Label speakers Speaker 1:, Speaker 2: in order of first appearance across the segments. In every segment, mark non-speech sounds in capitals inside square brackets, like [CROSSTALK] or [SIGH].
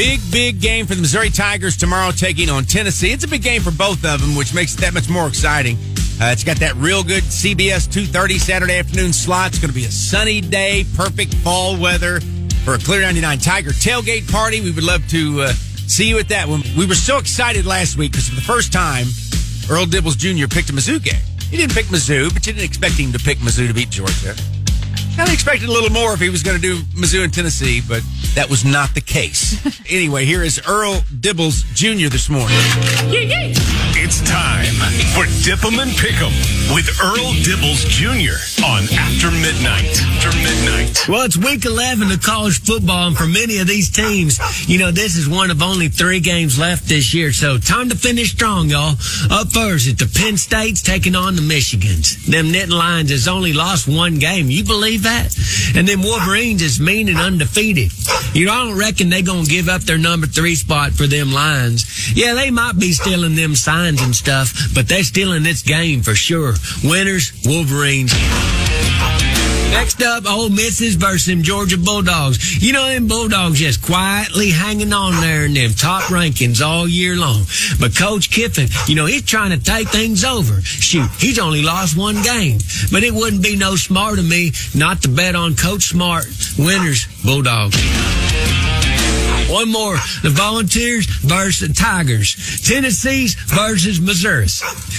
Speaker 1: Big, big game for the Missouri Tigers tomorrow taking on Tennessee. It's a big game for both of them, which makes it that much more exciting. Uh, it's got that real good CBS 2.30 Saturday afternoon slot. It's going to be a sunny day, perfect fall weather for a Clear 99 Tiger tailgate party. We would love to uh, see you at that one. We were so excited last week because for the first time, Earl Dibbles Jr. picked a Mizzou game. He didn't pick Mizzou, but you didn't expect him to pick Mizzou to beat Georgia. Kind of expected a little more if he was going to do Mizzou and Tennessee, but that was not the case. [LAUGHS] anyway, here is Earl Dibbles Jr. this morning.
Speaker 2: It's time for Dip 'em and Pick 'em with Earl Dibbles Jr. on After Midnight. After Midnight.
Speaker 3: Well, it's week 11 of college football, and for many of these teams, you know, this is one of only three games left this year. So time to finish strong, y'all. Up first, it's the Penn State's taking on the Michigans. Them Knitting Lions has only lost one game. You believe that? And then Wolverines is mean and undefeated. You know, I don't reckon they're going to give up their number three spot for them Lions. Yeah, they might be stealing them signs and stuff, but they're stealing this game for sure. Winners, Wolverines. Next up, Ole Misses versus them Georgia Bulldogs. You know them Bulldogs just quietly hanging on there in them top rankings all year long. But Coach Kiffin, you know, he's trying to take things over. Shoot, he's only lost one game. But it wouldn't be no smart of me not to bet on Coach Smart. Winners, Bulldogs. One more. The Volunteers versus the Tigers. Tennessee's versus Missouri.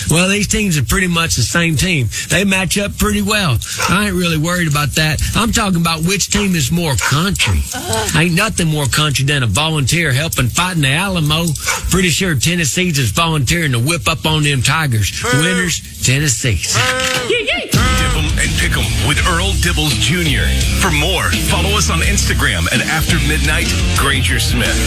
Speaker 3: Well, these teams are pretty much the same team. They match up pretty well. I ain't really worried about that. I'm talking about which team is more country. Ain't nothing more country than a volunteer helping fight in the Alamo. Pretty sure Tennessee's is volunteering to whip up on them Tigers. Winners, Tennessee's.
Speaker 2: Dip 'em and Pick 'em with Earl Dibbles Jr. For more, follow us on Instagram at After Midnight Granger Smith.